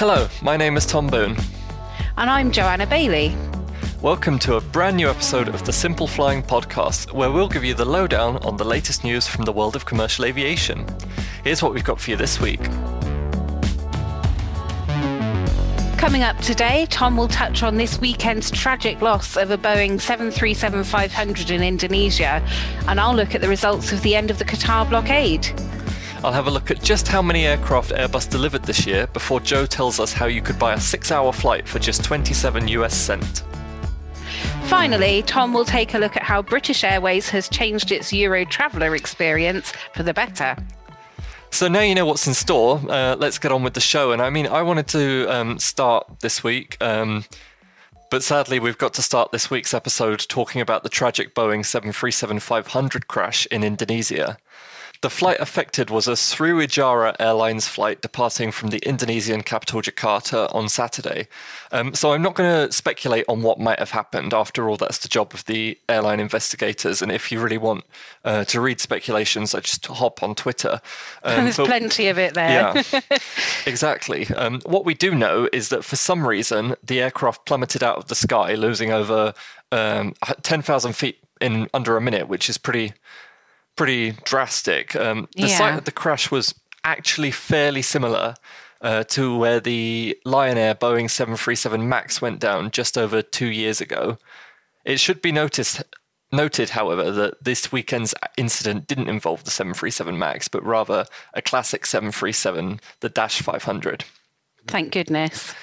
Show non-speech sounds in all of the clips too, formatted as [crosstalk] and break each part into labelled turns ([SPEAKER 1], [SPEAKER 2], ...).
[SPEAKER 1] Hello, my name is Tom Boone.
[SPEAKER 2] And I'm Joanna Bailey.
[SPEAKER 1] Welcome to a brand new episode of the Simple Flying Podcast, where we'll give you the lowdown on the latest news from the world of commercial aviation. Here's what we've got for you this week.
[SPEAKER 2] Coming up today, Tom will touch on this weekend's tragic loss of a Boeing 737 500 in Indonesia, and I'll look at the results of the end of the Qatar blockade.
[SPEAKER 1] I'll have a look at just how many aircraft Airbus delivered this year before Joe tells us how you could buy a six hour flight for just 27 US cent.
[SPEAKER 2] Finally, Tom will take a look at how British Airways has changed its Euro traveller experience for the better.
[SPEAKER 1] So now you know what's in store. Uh, let's get on with the show. And I mean, I wanted to um, start this week, um, but sadly, we've got to start this week's episode talking about the tragic Boeing 737 500 crash in Indonesia. The flight affected was a Sriwijaya Airlines flight departing from the Indonesian capital Jakarta on Saturday. Um, so I'm not going to speculate on what might have happened. After all, that's the job of the airline investigators. And if you really want uh, to read speculations, I just hop on Twitter.
[SPEAKER 2] Um, [laughs] There's but, plenty of it there.
[SPEAKER 1] yeah, [laughs] exactly. Um, what we do know is that for some reason, the aircraft plummeted out of the sky, losing over um, 10,000 feet in under a minute, which is pretty pretty drastic. Um, the yeah. site of the crash was actually fairly similar uh, to where the Lion Air Boeing 737 MAX went down just over two years ago. It should be noticed, noted, however, that this weekend's incident didn't involve the 737 MAX, but rather a classic 737, the Dash 500.
[SPEAKER 2] Thank goodness.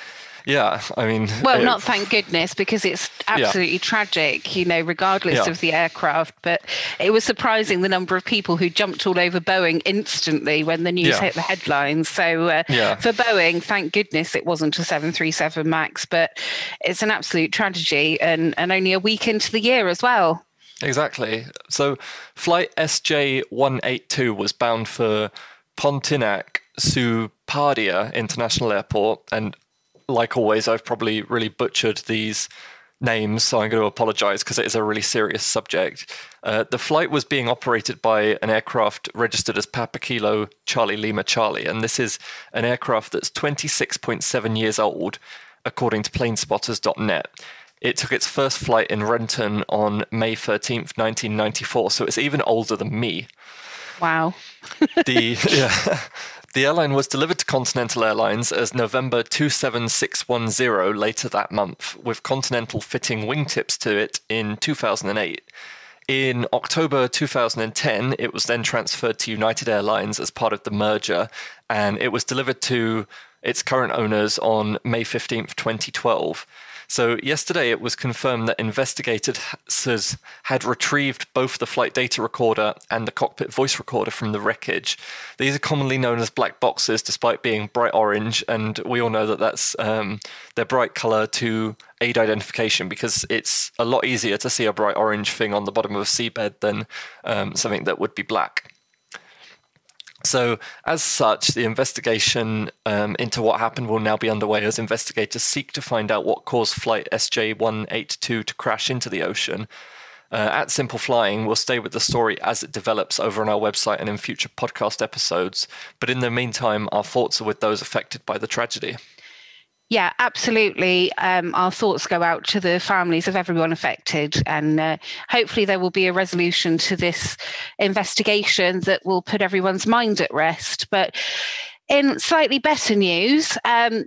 [SPEAKER 1] Yeah, I mean,
[SPEAKER 2] well, it, not thank goodness because it's absolutely yeah. tragic, you know, regardless yeah. of the aircraft. But it was surprising the number of people who jumped all over Boeing instantly when the news yeah. hit the headlines. So uh, for Boeing, thank goodness it wasn't a 737 Max, but it's an absolute tragedy and, and only a week into the year as well.
[SPEAKER 1] Exactly. So flight SJ182 was bound for Pontinac Supardia International Airport and like always, I've probably really butchered these names, so I'm going to apologize because it is a really serious subject. Uh, the flight was being operated by an aircraft registered as Papa Kilo Charlie Lima Charlie, and this is an aircraft that's 26.7 years old, according to planespotters.net. It took its first flight in Renton on May 13th, 1994, so it's even older than me.
[SPEAKER 2] Wow. [laughs]
[SPEAKER 1] the yeah, the airline was delivered to Continental Airlines as November 27610 later that month, with Continental fitting wingtips to it in 2008. In October 2010, it was then transferred to United Airlines as part of the merger, and it was delivered to its current owners on May 15th, 2012. So, yesterday it was confirmed that investigators had retrieved both the flight data recorder and the cockpit voice recorder from the wreckage. These are commonly known as black boxes, despite being bright orange, and we all know that that's um, their bright color to aid identification because it's a lot easier to see a bright orange thing on the bottom of a seabed than um, something that would be black. So, as such, the investigation um, into what happened will now be underway as investigators seek to find out what caused flight SJ 182 to crash into the ocean. Uh, at Simple Flying, we'll stay with the story as it develops over on our website and in future podcast episodes. But in the meantime, our thoughts are with those affected by the tragedy.
[SPEAKER 2] Yeah, absolutely. Um, our thoughts go out to the families of everyone affected, and uh, hopefully there will be a resolution to this investigation that will put everyone's mind at rest. But in slightly better news, um,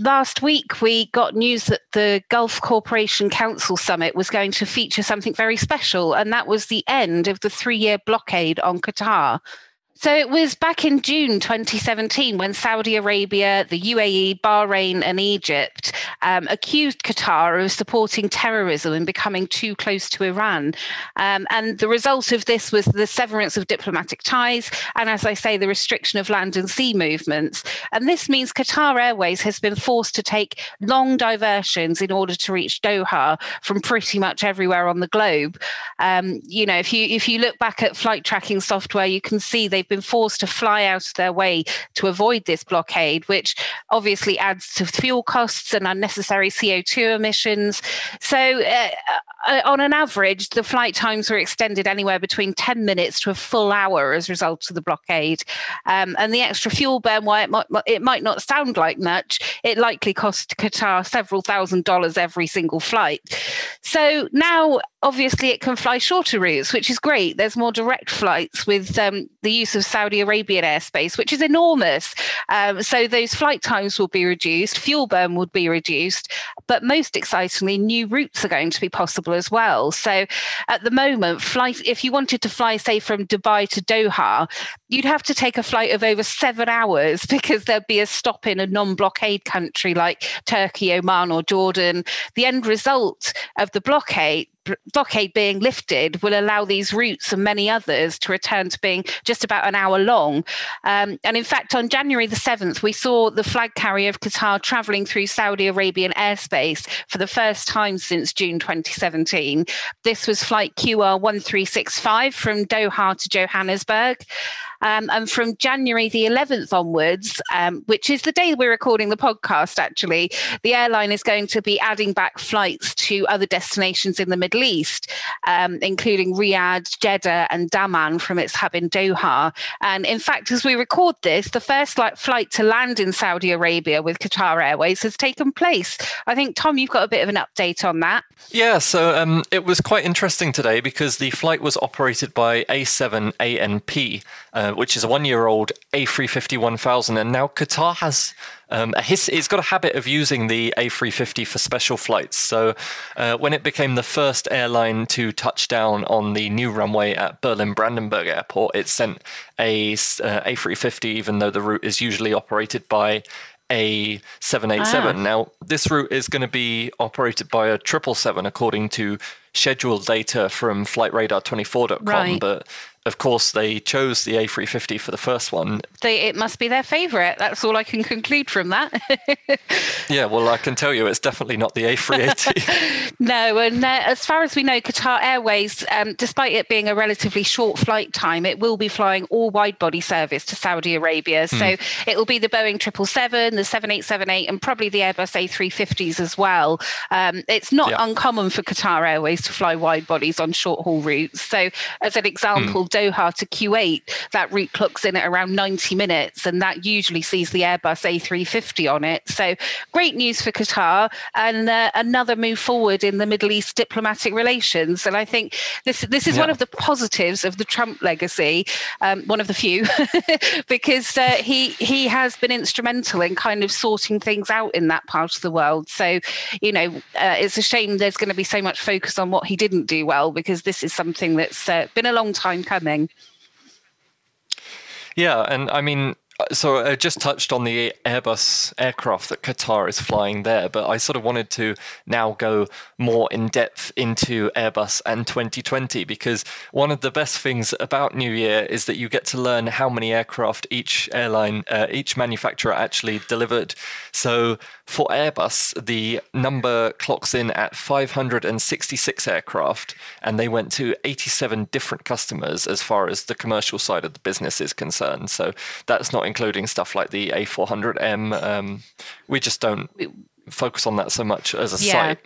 [SPEAKER 2] last week we got news that the Gulf Cooperation Council Summit was going to feature something very special, and that was the end of the three year blockade on Qatar. So it was back in June 2017 when Saudi Arabia, the UAE, Bahrain, and Egypt um, accused Qatar of supporting terrorism and becoming too close to Iran. Um, and the result of this was the severance of diplomatic ties and, as I say, the restriction of land and sea movements. And this means Qatar Airways has been forced to take long diversions in order to reach Doha from pretty much everywhere on the globe. Um, you know, if you if you look back at flight tracking software, you can see they they've been forced to fly out of their way to avoid this blockade, which obviously adds to fuel costs and unnecessary CO2 emissions. So, uh, uh, on an average, the flight times were extended anywhere between 10 minutes to a full hour as a result of the blockade. Um, and the extra fuel burn, while it might, it might not sound like much, it likely cost Qatar several thousand dollars every single flight. So now obviously it can fly shorter routes, which is great. There's more direct flights with um, the use of Saudi Arabian airspace, which is enormous. Um, so those flight times will be reduced, fuel burn would be reduced, but most excitingly, new routes are going to be possible as well. So at the moment, flight if you wanted to fly, say, from Dubai to Doha, you'd have to take a flight of over seven hours [laughs] because there'd be a stop in a non-blockade country like Turkey, Oman, or Jordan. The end result of the blockade blockade being lifted will allow these routes and many others to return to being just about an hour long. Um, and in fact, on January the 7th, we saw the flag carrier of Qatar traveling through Saudi Arabian airspace for the first time since June 2017. This was flight QR 1365 from Doha to Johannesburg. Um, and from January the 11th onwards, um, which is the day we're recording the podcast, actually, the airline is going to be adding back flights to other destinations in the Middle East, um, including Riyadh, Jeddah, and Dammam from its hub in Doha. And in fact, as we record this, the first like, flight to land in Saudi Arabia with Qatar Airways has taken place. I think, Tom, you've got a bit of an update on that.
[SPEAKER 1] Yeah, so um, it was quite interesting today because the flight was operated by A7ANP. Uh, uh, which is a one-year-old A350 1000, and now Qatar has um, a his, it's got a habit of using the A350 for special flights. So uh, when it became the first airline to touch down on the new runway at Berlin Brandenburg Airport, it sent a uh, A350, even though the route is usually operated by a 787. Ah. Now, this route is going to be operated by a 777 according to scheduled data from flightradar24.com, right. but of course, they chose the A350 for the first one.
[SPEAKER 2] They, it must be their favourite. That's all I can conclude from that. [laughs]
[SPEAKER 1] yeah, well, I can tell you it's definitely not the A380. [laughs]
[SPEAKER 2] no, and uh, as far as we know, Qatar Airways, um, despite it being a relatively short flight time, it will be flying all wide body service to Saudi Arabia. Hmm. So it will be the Boeing 777, the 7878, and probably the Airbus A350s as well. Um, it's not yeah. uncommon for Qatar Airways to fly wide bodies on short haul routes. So, as an example, hmm. Doha to Kuwait, that route clocks in at around 90 minutes, and that usually sees the Airbus A350 on it. So great news for Qatar and uh, another move forward in the Middle East diplomatic relations. And I think this this is yeah. one of the positives of the Trump legacy, um, one of the few, [laughs] because uh, he he has been instrumental in kind of sorting things out in that part of the world. So you know, uh, it's a shame there's going to be so much focus on what he didn't do well because this is something that's uh, been a long time coming
[SPEAKER 1] Yeah, and I mean, so I just touched on the Airbus aircraft that Qatar is flying there, but I sort of wanted to now go more in depth into Airbus and 2020 because one of the best things about New Year is that you get to learn how many aircraft each airline, uh, each manufacturer actually delivered. So for Airbus, the number clocks in at 566 aircraft, and they went to 87 different customers as far as the commercial side of the business is concerned. So that's not including stuff like the A400M. Um, we just don't focus on that so much as a yeah. site.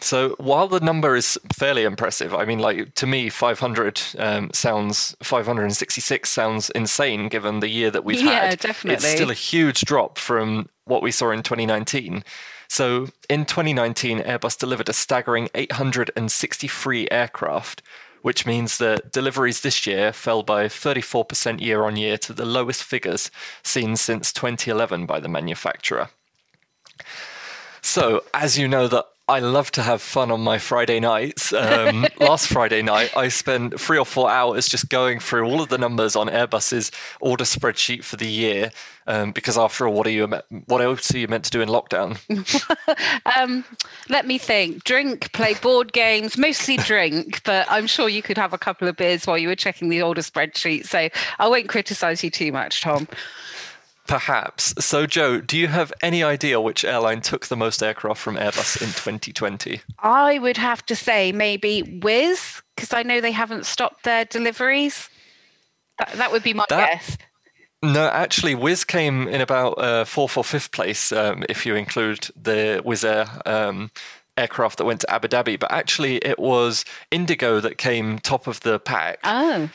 [SPEAKER 1] So while the number is fairly impressive, I mean, like to me, 500 um, sounds 566 sounds insane given the year that we've
[SPEAKER 2] yeah,
[SPEAKER 1] had.
[SPEAKER 2] definitely.
[SPEAKER 1] It's still a huge drop from what we saw in 2019. So in 2019, Airbus delivered a staggering 863 aircraft, which means that deliveries this year fell by 34% year on year to the lowest figures seen since 2011 by the manufacturer. So, as you know, that I love to have fun on my Friday nights. Um, [laughs] last Friday night, I spent three or four hours just going through all of the numbers on Airbus's order spreadsheet for the year. Um, because after all, what are you? What else are you meant to do in lockdown? [laughs]
[SPEAKER 2] um, let me think. Drink, play board games, mostly drink. But I'm sure you could have a couple of beers while you were checking the order spreadsheet. So I won't criticise you too much, Tom.
[SPEAKER 1] Perhaps. So, Joe, do you have any idea which airline took the most aircraft from Airbus in 2020?
[SPEAKER 2] I would have to say maybe Wizz, because I know they haven't stopped their deliveries. That, that would be my that, guess.
[SPEAKER 1] No, actually, Wizz came in about uh, fourth or fifth place um, if you include the Wizz Air um, aircraft that went to Abu Dhabi. But actually, it was Indigo that came top of the pack.
[SPEAKER 2] Oh.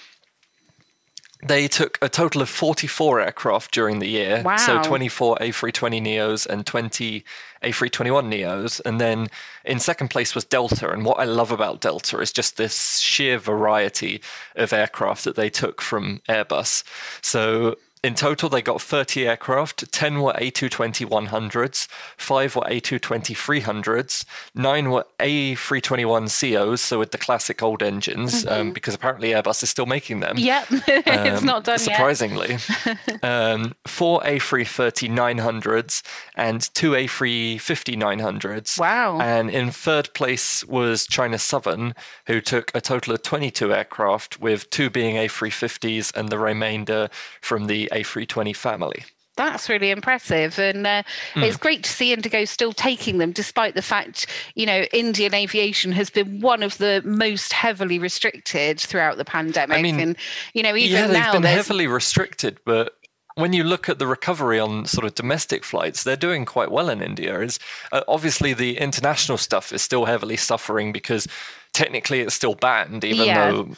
[SPEAKER 1] They took a total of 44 aircraft during the year.
[SPEAKER 2] Wow.
[SPEAKER 1] So 24 A320 Neos and 20 A321 Neos. And then in second place was Delta. And what I love about Delta is just this sheer variety of aircraft that they took from Airbus. So in total, they got 30 aircraft. 10 were A220 100s, 5 were A220 300s, 9 were A321 COs, so with the classic old engines, um, mm-hmm. um, because apparently Airbus is still making them.
[SPEAKER 2] Yep, [laughs] it's um, not done
[SPEAKER 1] surprisingly.
[SPEAKER 2] yet. [laughs]
[SPEAKER 1] um, 4 A330 900s and 2 A350 900s.
[SPEAKER 2] Wow.
[SPEAKER 1] And in third place was China Southern, who took a total of 22 aircraft, with two being A350s and the remainder from the a320 family.
[SPEAKER 2] That's really impressive. And uh, mm. it's great to see Indigo still taking them, despite the fact, you know, Indian aviation has been one of the most heavily restricted throughout the pandemic.
[SPEAKER 1] I mean,
[SPEAKER 2] and, you know, even
[SPEAKER 1] yeah, they've
[SPEAKER 2] now.
[SPEAKER 1] been heavily restricted, but when you look at the recovery on sort of domestic flights, they're doing quite well in India. Is uh, obviously the international stuff is still heavily suffering because technically it's still banned, even yeah. though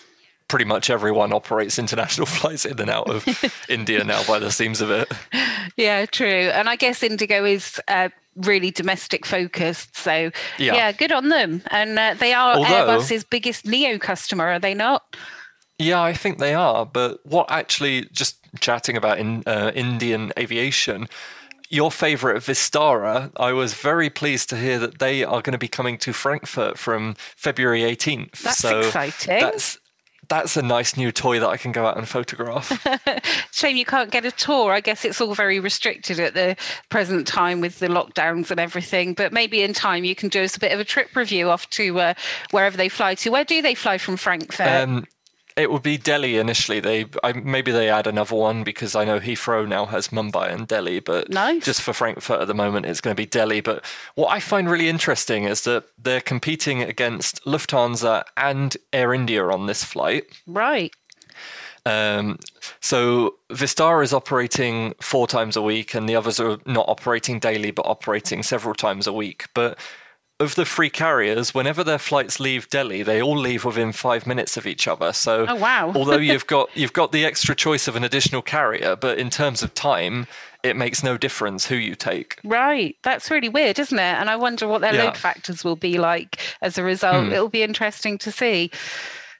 [SPEAKER 1] pretty much everyone operates international [laughs] flights in and out of [laughs] India now, by the seams of it.
[SPEAKER 2] Yeah, true. And I guess Indigo is. Uh, really domestic focused. So yeah, yeah good on them. And uh, they are Although, Airbus's biggest Neo customer, are they not?
[SPEAKER 1] Yeah, I think they are. But what actually, just chatting about in uh, Indian aviation, your favorite Vistara, I was very pleased to hear that they are going to be coming to Frankfurt from February 18th.
[SPEAKER 2] That's so exciting.
[SPEAKER 1] That's that's a nice new toy that I can go out and photograph. [laughs]
[SPEAKER 2] Shame you can't get a tour. I guess it's all very restricted at the present time with the lockdowns and everything. But maybe in time you can do us a bit of a trip review off to uh, wherever they fly to. Where do they fly from Frankfurt? Um,
[SPEAKER 1] it would be Delhi initially. They I, maybe they add another one because I know Heathrow now has Mumbai and Delhi, but
[SPEAKER 2] nice.
[SPEAKER 1] just for Frankfurt at the moment, it's going to be Delhi. But what I find really interesting is that they're competing against Lufthansa and Air India on this flight.
[SPEAKER 2] Right.
[SPEAKER 1] Um, so Vistara is operating four times a week, and the others are not operating daily, but operating several times a week. But of the three carriers, whenever their flights leave Delhi, they all leave within five minutes of each other. So,
[SPEAKER 2] oh, wow. [laughs]
[SPEAKER 1] although you've got you've got the extra choice of an additional carrier, but in terms of time, it makes no difference who you take.
[SPEAKER 2] Right, that's really weird, isn't it? And I wonder what their yeah. load factors will be like as a result. Hmm. It'll be interesting to see.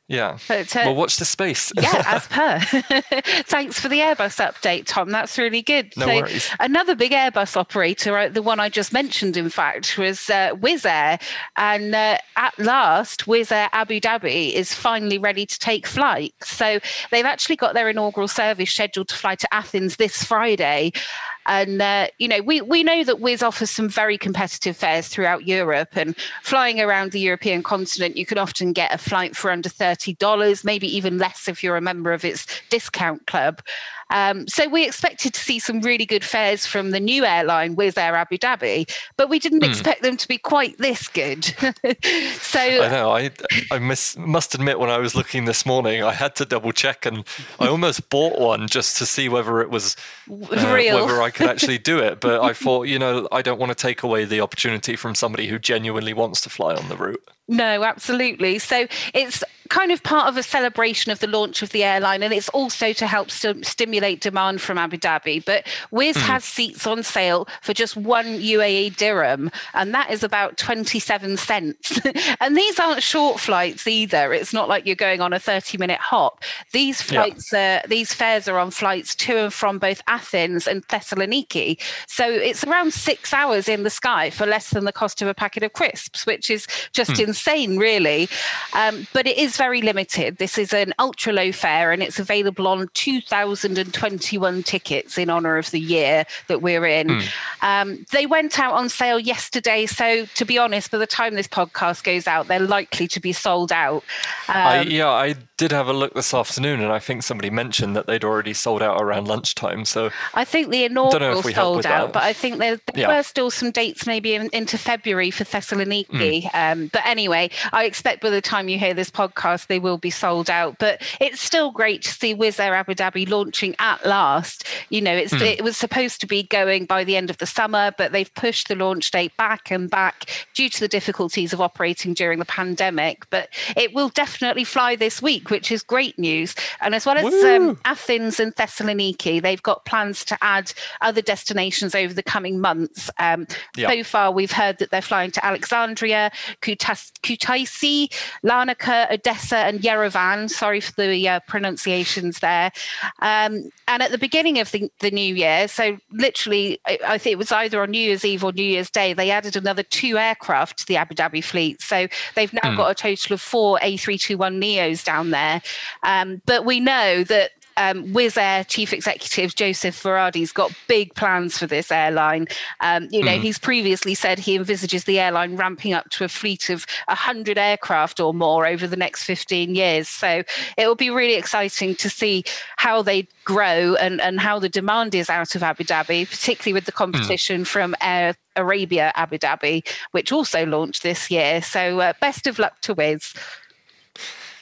[SPEAKER 1] Yeah. But, uh, well, watch the space. [laughs]
[SPEAKER 2] yeah, as [laughs] per. [laughs] Thanks for the Airbus update, Tom. That's really good.
[SPEAKER 1] No
[SPEAKER 2] so
[SPEAKER 1] worries.
[SPEAKER 2] Another big Airbus operator, uh, the one I just mentioned, in fact, was uh, Wizz Air. And uh, at last, Wizz Air Abu Dhabi is finally ready to take flight. So they've actually got their inaugural service scheduled to fly to Athens this Friday. And uh, you know, we we know that Wizz offers some very competitive fares throughout Europe, and flying around the European continent, you can often get a flight for under thirty dollars, maybe even less if you're a member of its discount club. Um, so we expected to see some really good fares from the new airline, Wizz Air Abu Dhabi, but we didn't mm. expect them to be quite this good. [laughs] so
[SPEAKER 1] I know. I I miss, must admit, when I was looking this morning, I had to double check, and I almost bought one just to see whether it was uh,
[SPEAKER 2] real,
[SPEAKER 1] whether I could [laughs] actually do it. But I thought, you know, I don't want to take away the opportunity from somebody who genuinely wants to fly on the route.
[SPEAKER 2] No, absolutely. So it's kind of part of a celebration of the launch of the airline, and it's also to help st- stimulate demand from Abu Dhabi. But Wizz mm. has seats on sale for just one UAE dirham, and that is about 27 cents. [laughs] and these aren't short flights either. It's not like you're going on a 30 minute hop. These flights, yeah. uh, these fares are on flights to and from both Athens and Thessaloniki. So it's around six hours in the sky for less than the cost of a packet of crisps, which is just mm. insane, really. Um, but it is very limited. This is an ultra low fare and it's available on 2021 tickets in honor of the year that we're in. Mm. Um, they went out on sale yesterday. So, to be honest, by the time this podcast goes out, they're likely to be sold out.
[SPEAKER 1] Um, I, yeah, I did have a look this afternoon, and I think somebody mentioned that they'd already sold out around lunchtime. So
[SPEAKER 2] I think the inaugural sold out, that. but I think there, there yeah. were still some dates maybe in, into February for Thessaloniki. Mm. Um, but anyway, I expect by the time you hear this podcast, they will be sold out. But it's still great to see Wizz Air Abu Dhabi launching at last. You know, it's mm. it was supposed to be going by the end of the summer, but they've pushed the launch date back and back due to the difficulties of operating during the pandemic. But it will definitely fly this week, which is great news. And as well as um, Athens and Thessaloniki, they've got plans to add other destinations over the coming months. Um, yep. So far, we've heard that they're flying to Alexandria, Kutas- Kutaisi, Larnaca, Odessa, and Yerevan. Sorry for the uh, pronunciations there. Um, and at the beginning of the, the new year, so literally, I, I think it was either on New Year's Eve or New Year's Day, they added another two aircraft to the Abu Dhabi fleet. So they've now mm. got a total of four A321 Neos down there. Um, but we know that um, Wizz Air chief executive Joseph Varadi's got big plans for this airline. Um, you know, mm. he's previously said he envisages the airline ramping up to a fleet of 100 aircraft or more over the next 15 years. So it will be really exciting to see how they grow and, and how the demand is out of Abu Dhabi, particularly with the hmm. competition mm. from Air Arabia Abu Dhabi, which also launched this year. So uh, best of luck to Wizz.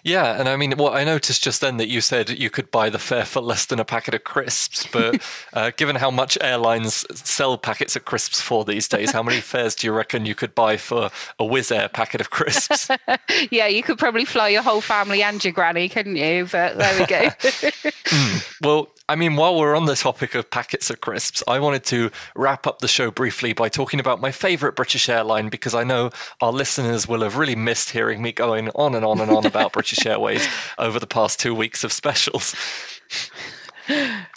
[SPEAKER 1] Yeah, and I mean, well, I noticed just then that you said you could buy the fare for less than a packet of crisps, but [laughs] uh, given how much airlines sell packets of crisps for these days, how many fares do you reckon you could buy for a Wizz Air packet of crisps? [laughs]
[SPEAKER 2] yeah, you could probably fly your whole family and your granny, couldn't you? But there we go. [laughs]
[SPEAKER 1] mm. Well, I mean, while we're on the topic of packets of crisps, I wanted to wrap up the show briefly by talking about my favourite British airline because I know our listeners will have really missed hearing me going on and on and on about [laughs] British Airways over the past two weeks of specials. [laughs]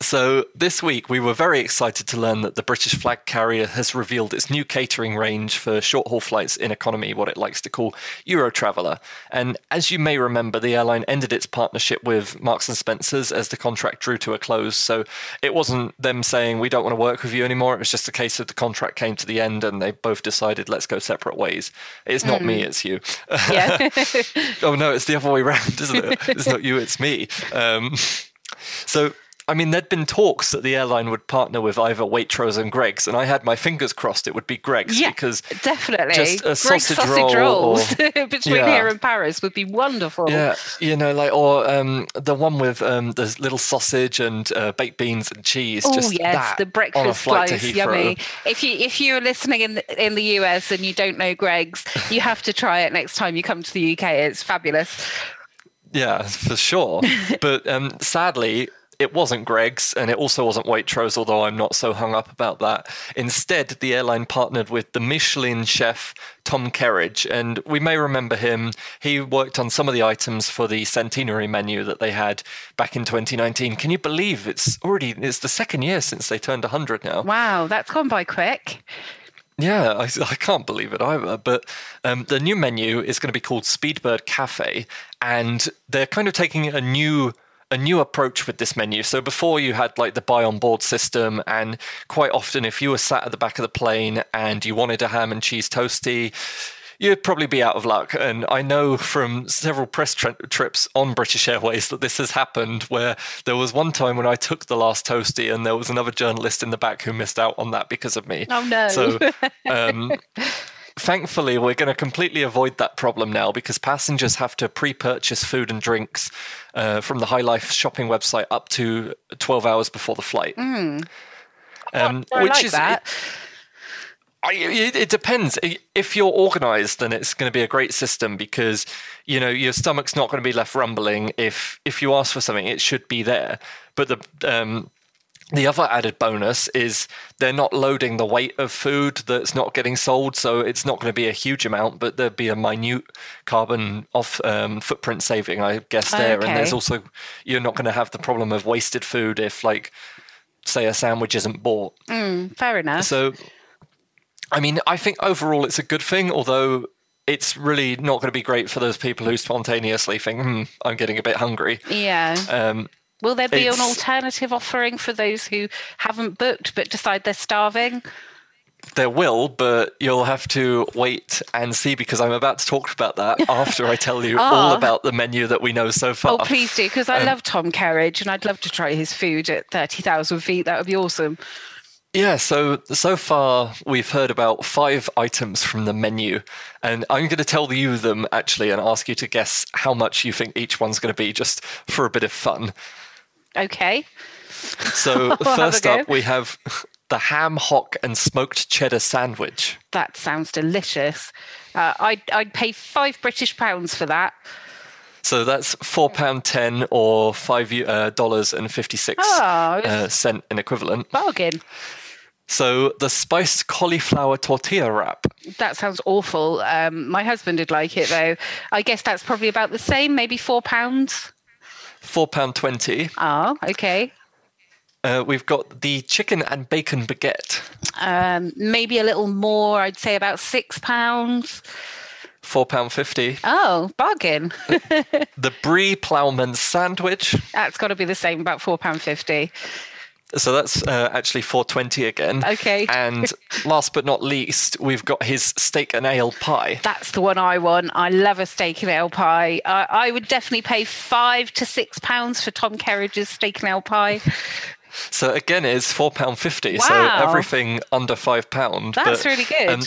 [SPEAKER 1] So, this week we were very excited to learn that the British flag carrier has revealed its new catering range for short haul flights in economy, what it likes to call Eurotraveller. And as you may remember, the airline ended its partnership with Marks and Spencers as the contract drew to a close. So, it wasn't them saying, we don't want to work with you anymore. It was just a case of the contract came to the end and they both decided, let's go separate ways. It's not mm. me, it's you. Yeah. [laughs] oh, no, it's the other way around, isn't it? It's not you, it's me. Um, so, I mean, there'd been talks that the airline would partner with either Waitrose and Greggs, and I had my fingers crossed it would be Greggs
[SPEAKER 2] yeah,
[SPEAKER 1] because
[SPEAKER 2] definitely
[SPEAKER 1] just a sausage,
[SPEAKER 2] sausage
[SPEAKER 1] roll
[SPEAKER 2] rolls
[SPEAKER 1] or, [laughs]
[SPEAKER 2] between yeah. here and Paris would be wonderful.
[SPEAKER 1] Yeah, you know, like or um, the one with um, the little sausage and uh, baked beans and cheese.
[SPEAKER 2] Oh yes, the breakfast slice, yummy. If you if you're listening in the, in the US and you don't know Greggs, you [laughs] have to try it next time you come to the UK. It's fabulous.
[SPEAKER 1] Yeah, for sure. [laughs] but um, sadly, it wasn't Greggs, and it also wasn't Waitrose, although I'm not so hung up about that. Instead, the airline partnered with the Michelin chef Tom Kerridge, and we may remember him. He worked on some of the items for the centenary menu that they had back in 2019. Can you believe it's already it's the second year since they turned 100 now?
[SPEAKER 2] Wow, that's gone by quick.
[SPEAKER 1] Yeah, I, I, can't believe it either. But um, the new menu is going to be called Speedbird Cafe, and they're kind of taking a new a new approach with this menu. So before you had like the buy on board system, and quite often if you were sat at the back of the plane and you wanted a ham and cheese toasty, you'd probably be out of luck. And I know from several press tri- trips on British Airways that this has happened. Where there was one time when I took the last toasty, and there was another journalist in the back who missed out on that because of me.
[SPEAKER 2] Oh no!
[SPEAKER 1] So. [laughs] Um, thankfully, we're going to completely avoid that problem now because passengers have to pre purchase food and drinks uh, from the High Life shopping website up to 12 hours before the flight.
[SPEAKER 2] Mm. Um, which like is. That. It,
[SPEAKER 1] I, it, it, depends. If you're organized, then it's going to be a great system because you know your stomach's not going to be left rumbling. If if you ask for something, it should be there. But the um, the other added bonus is they're not loading the weight of food that's not getting sold, so it's not going to be a huge amount, but there'd be a minute carbon off um, footprint saving, I guess there. Okay. And there's also you're not going to have the problem of wasted food if, like, say, a sandwich isn't bought.
[SPEAKER 2] Mm, fair enough.
[SPEAKER 1] So, I mean, I think overall it's a good thing, although it's really not going to be great for those people who spontaneously think, hmm, I'm getting a bit hungry.
[SPEAKER 2] Yeah. Um, Will there be it's, an alternative offering for those who haven't booked but decide they're starving?
[SPEAKER 1] there will, but you'll have to wait and see because I'm about to talk about that [laughs] after I tell you all
[SPEAKER 2] Oh.
[SPEAKER 1] about the menu that we know so far.
[SPEAKER 2] Oh, please do, because I
[SPEAKER 1] Um,
[SPEAKER 2] love Tom Kerridge and I'd love to try his food at 30,000 feet. That would be awesome.
[SPEAKER 1] Yeah, so so far we've heard about five items from the menu, and I'm going to tell you them actually and ask you to guess how much you think each one's going to be, just for a bit of fun.
[SPEAKER 2] Okay.
[SPEAKER 1] So [laughs] first up, we have the ham hock and smoked cheddar sandwich.
[SPEAKER 2] That sounds delicious. Uh, I'd, I'd pay five British pounds for that.
[SPEAKER 1] So that's four pound ten or five uh, dollars and fifty six
[SPEAKER 2] Oh,
[SPEAKER 1] uh, cent in equivalent.
[SPEAKER 2] Bargain.
[SPEAKER 1] So the spiced cauliflower tortilla wrap.
[SPEAKER 2] That sounds awful. Um, my husband did like it though. I guess that's probably about the same, maybe four pounds.
[SPEAKER 1] Four pound twenty.
[SPEAKER 2] Oh, okay.
[SPEAKER 1] Uh, we've got the chicken and bacon baguette.
[SPEAKER 2] Um, maybe a little more. I'd say about six pounds.
[SPEAKER 1] Four pound fifty.
[SPEAKER 2] Oh, bargain.
[SPEAKER 1] The brie ploughman sandwich.
[SPEAKER 2] That's got to be the same, about four pound fifty.
[SPEAKER 1] So that's uh, actually four twenty again.
[SPEAKER 2] Okay.
[SPEAKER 1] And [laughs] last but not least, we've got his steak and ale pie.
[SPEAKER 2] That's the one I want. I love a steak and ale pie. I, I would definitely pay five to six pounds for Tom Kerridge's steak and ale pie. [laughs]
[SPEAKER 1] So again, it's four pound fifty. So everything under five pound.
[SPEAKER 2] That's
[SPEAKER 1] But,
[SPEAKER 2] really good.
[SPEAKER 1] um,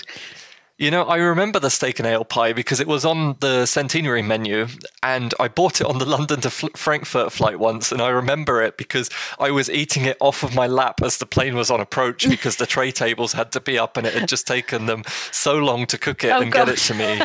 [SPEAKER 1] You know, I remember the steak and ale pie because it was on the centenary menu, and I bought it on the [laughs] London to Fl- Frankfurt flight once, and I remember it because I was eating it off of my lap as the plane was on approach because the tray tables had to be up, and it had just taken them so long to cook it
[SPEAKER 2] Oh,
[SPEAKER 1] and get it to me.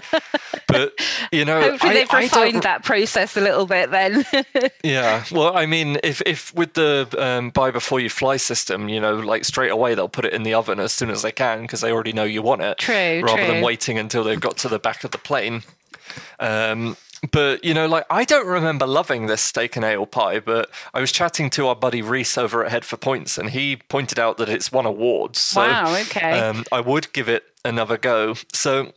[SPEAKER 1] But you know,
[SPEAKER 2] Hopefully,
[SPEAKER 1] I,
[SPEAKER 2] they've
[SPEAKER 1] I don't
[SPEAKER 2] refined that process a little bit then. [laughs]
[SPEAKER 1] yeah, well, I mean, if if with the um, buy before you fly system, you know, like straight away they'll put it in the oven as soon as they can because they already know you want it.
[SPEAKER 2] True,
[SPEAKER 1] Rather than waiting until they've got to the back of the plane. Um, but you know, like I don't remember loving this steak and ale pie, but I was chatting to our buddy Reese over at Head for Points, and he pointed out that it's won awards. So,
[SPEAKER 2] Wow, okay.
[SPEAKER 1] Um, I would give it another go. So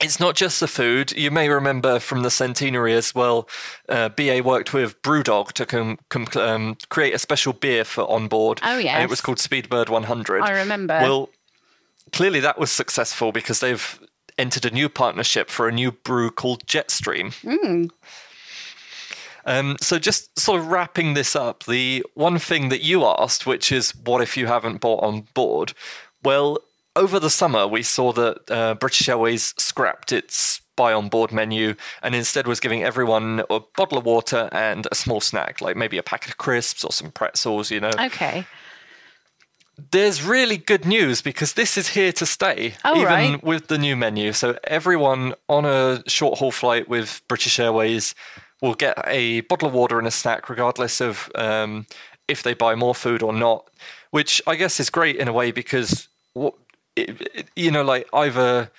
[SPEAKER 1] it's not just the food. You may remember from the centenary as well. Uh, BA worked with Brewdog to com- com- um, create a special beer for on board.
[SPEAKER 2] Oh,
[SPEAKER 1] and it was called Speedbird 100.
[SPEAKER 2] I remember.
[SPEAKER 1] Well, clearly that was successful because they've entered a new partnership for a new brew called Jetstream.
[SPEAKER 2] Hmm.
[SPEAKER 1] Um, so just sort of wrapping this up, the one thing that you asked, which is what if you haven't bought on board? Well, over the summer we saw that uh, British Airways scrapped its buy on board menu and instead was giving everyone a bottle of water and a small snack, like maybe a packet of crisps or some pretzels, you know
[SPEAKER 2] okay.
[SPEAKER 1] There's really good news because this is here to stay,
[SPEAKER 2] Oh,
[SPEAKER 1] even
[SPEAKER 2] right.
[SPEAKER 1] with the new menu. So everyone on a short haul flight with British Airways will get a bottle of water and a snack, regardless of um, if they buy more food or not. Which I guess is great in a way because what it, it- you know, like either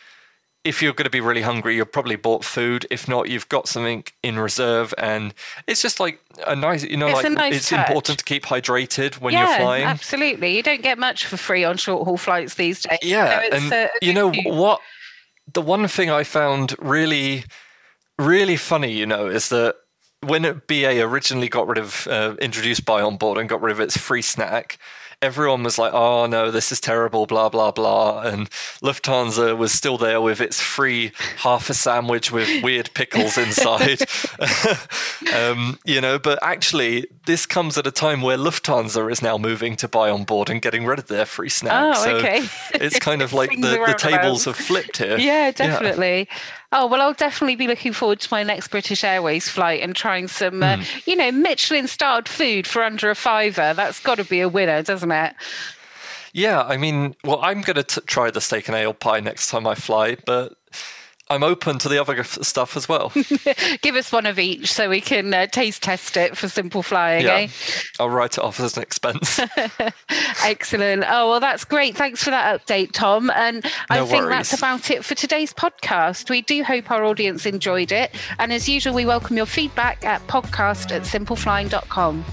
[SPEAKER 1] if you're going to be really hungry, you've probably bought food. If not, you've got something in reserve, and it's just like a nice, you know,
[SPEAKER 2] It's
[SPEAKER 1] like
[SPEAKER 2] nice
[SPEAKER 1] it's
[SPEAKER 2] touch.
[SPEAKER 1] important to keep hydrated when
[SPEAKER 2] yeah,
[SPEAKER 1] you're flying.
[SPEAKER 2] absolutely. You don't get much for free on short haul flights these days.
[SPEAKER 1] Yeah,
[SPEAKER 2] So it's,
[SPEAKER 1] and
[SPEAKER 2] uh,
[SPEAKER 1] you know what? The one thing I found really, really funny, you know, is that when BA originally got rid of uh, introduced Buy on Board and got rid of its free snack, everyone was like, "Oh no, this is terrible," blah blah blah, and Lufthansa was still there with its free half a sandwich with weird pickles inside, [laughs] um, you know. But actually, this comes at a time where Lufthansa is now moving to Buy on Board and getting rid of their free snack.
[SPEAKER 2] Oh,
[SPEAKER 1] so
[SPEAKER 2] okay.
[SPEAKER 1] it's kind of [laughs] like the, the tables have flipped here.
[SPEAKER 2] Yeah, definitely. Oh well, I'll definitely be looking forward to my next British Airways flight and trying some, uh,
[SPEAKER 1] Hmm.
[SPEAKER 2] you know, Michelin-starred food for under a fiver. That's got to be a winner, doesn't it?
[SPEAKER 1] Yeah, I mean, well, I'm going to try the steak and ale pie next time I fly, but I'm open to the other stuff as well. [laughs]
[SPEAKER 2] Give us one of each so we can uh, taste test it for simple flying.
[SPEAKER 1] yeah,
[SPEAKER 2] Eh?
[SPEAKER 1] I'll write it off as an expense. [laughs]
[SPEAKER 2] Excellent. Oh, well, that's great. Thanks for that update, Tom. And I think
[SPEAKER 1] worries.
[SPEAKER 2] that's about it for today's podcast. We do hope our audience enjoyed it. And as usual, we welcome your feedback at podcast at simpleflying.com.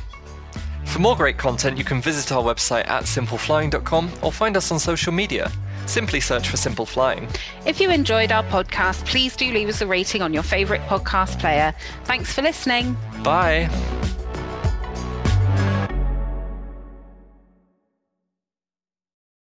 [SPEAKER 1] For more great content, you can visit our website at simpleflying.com or find us on social media. Simply search for Simple Flying.
[SPEAKER 2] If you enjoyed our podcast, please do leave us a rating on your favourite podcast player. Thanks for listening.
[SPEAKER 1] Bye.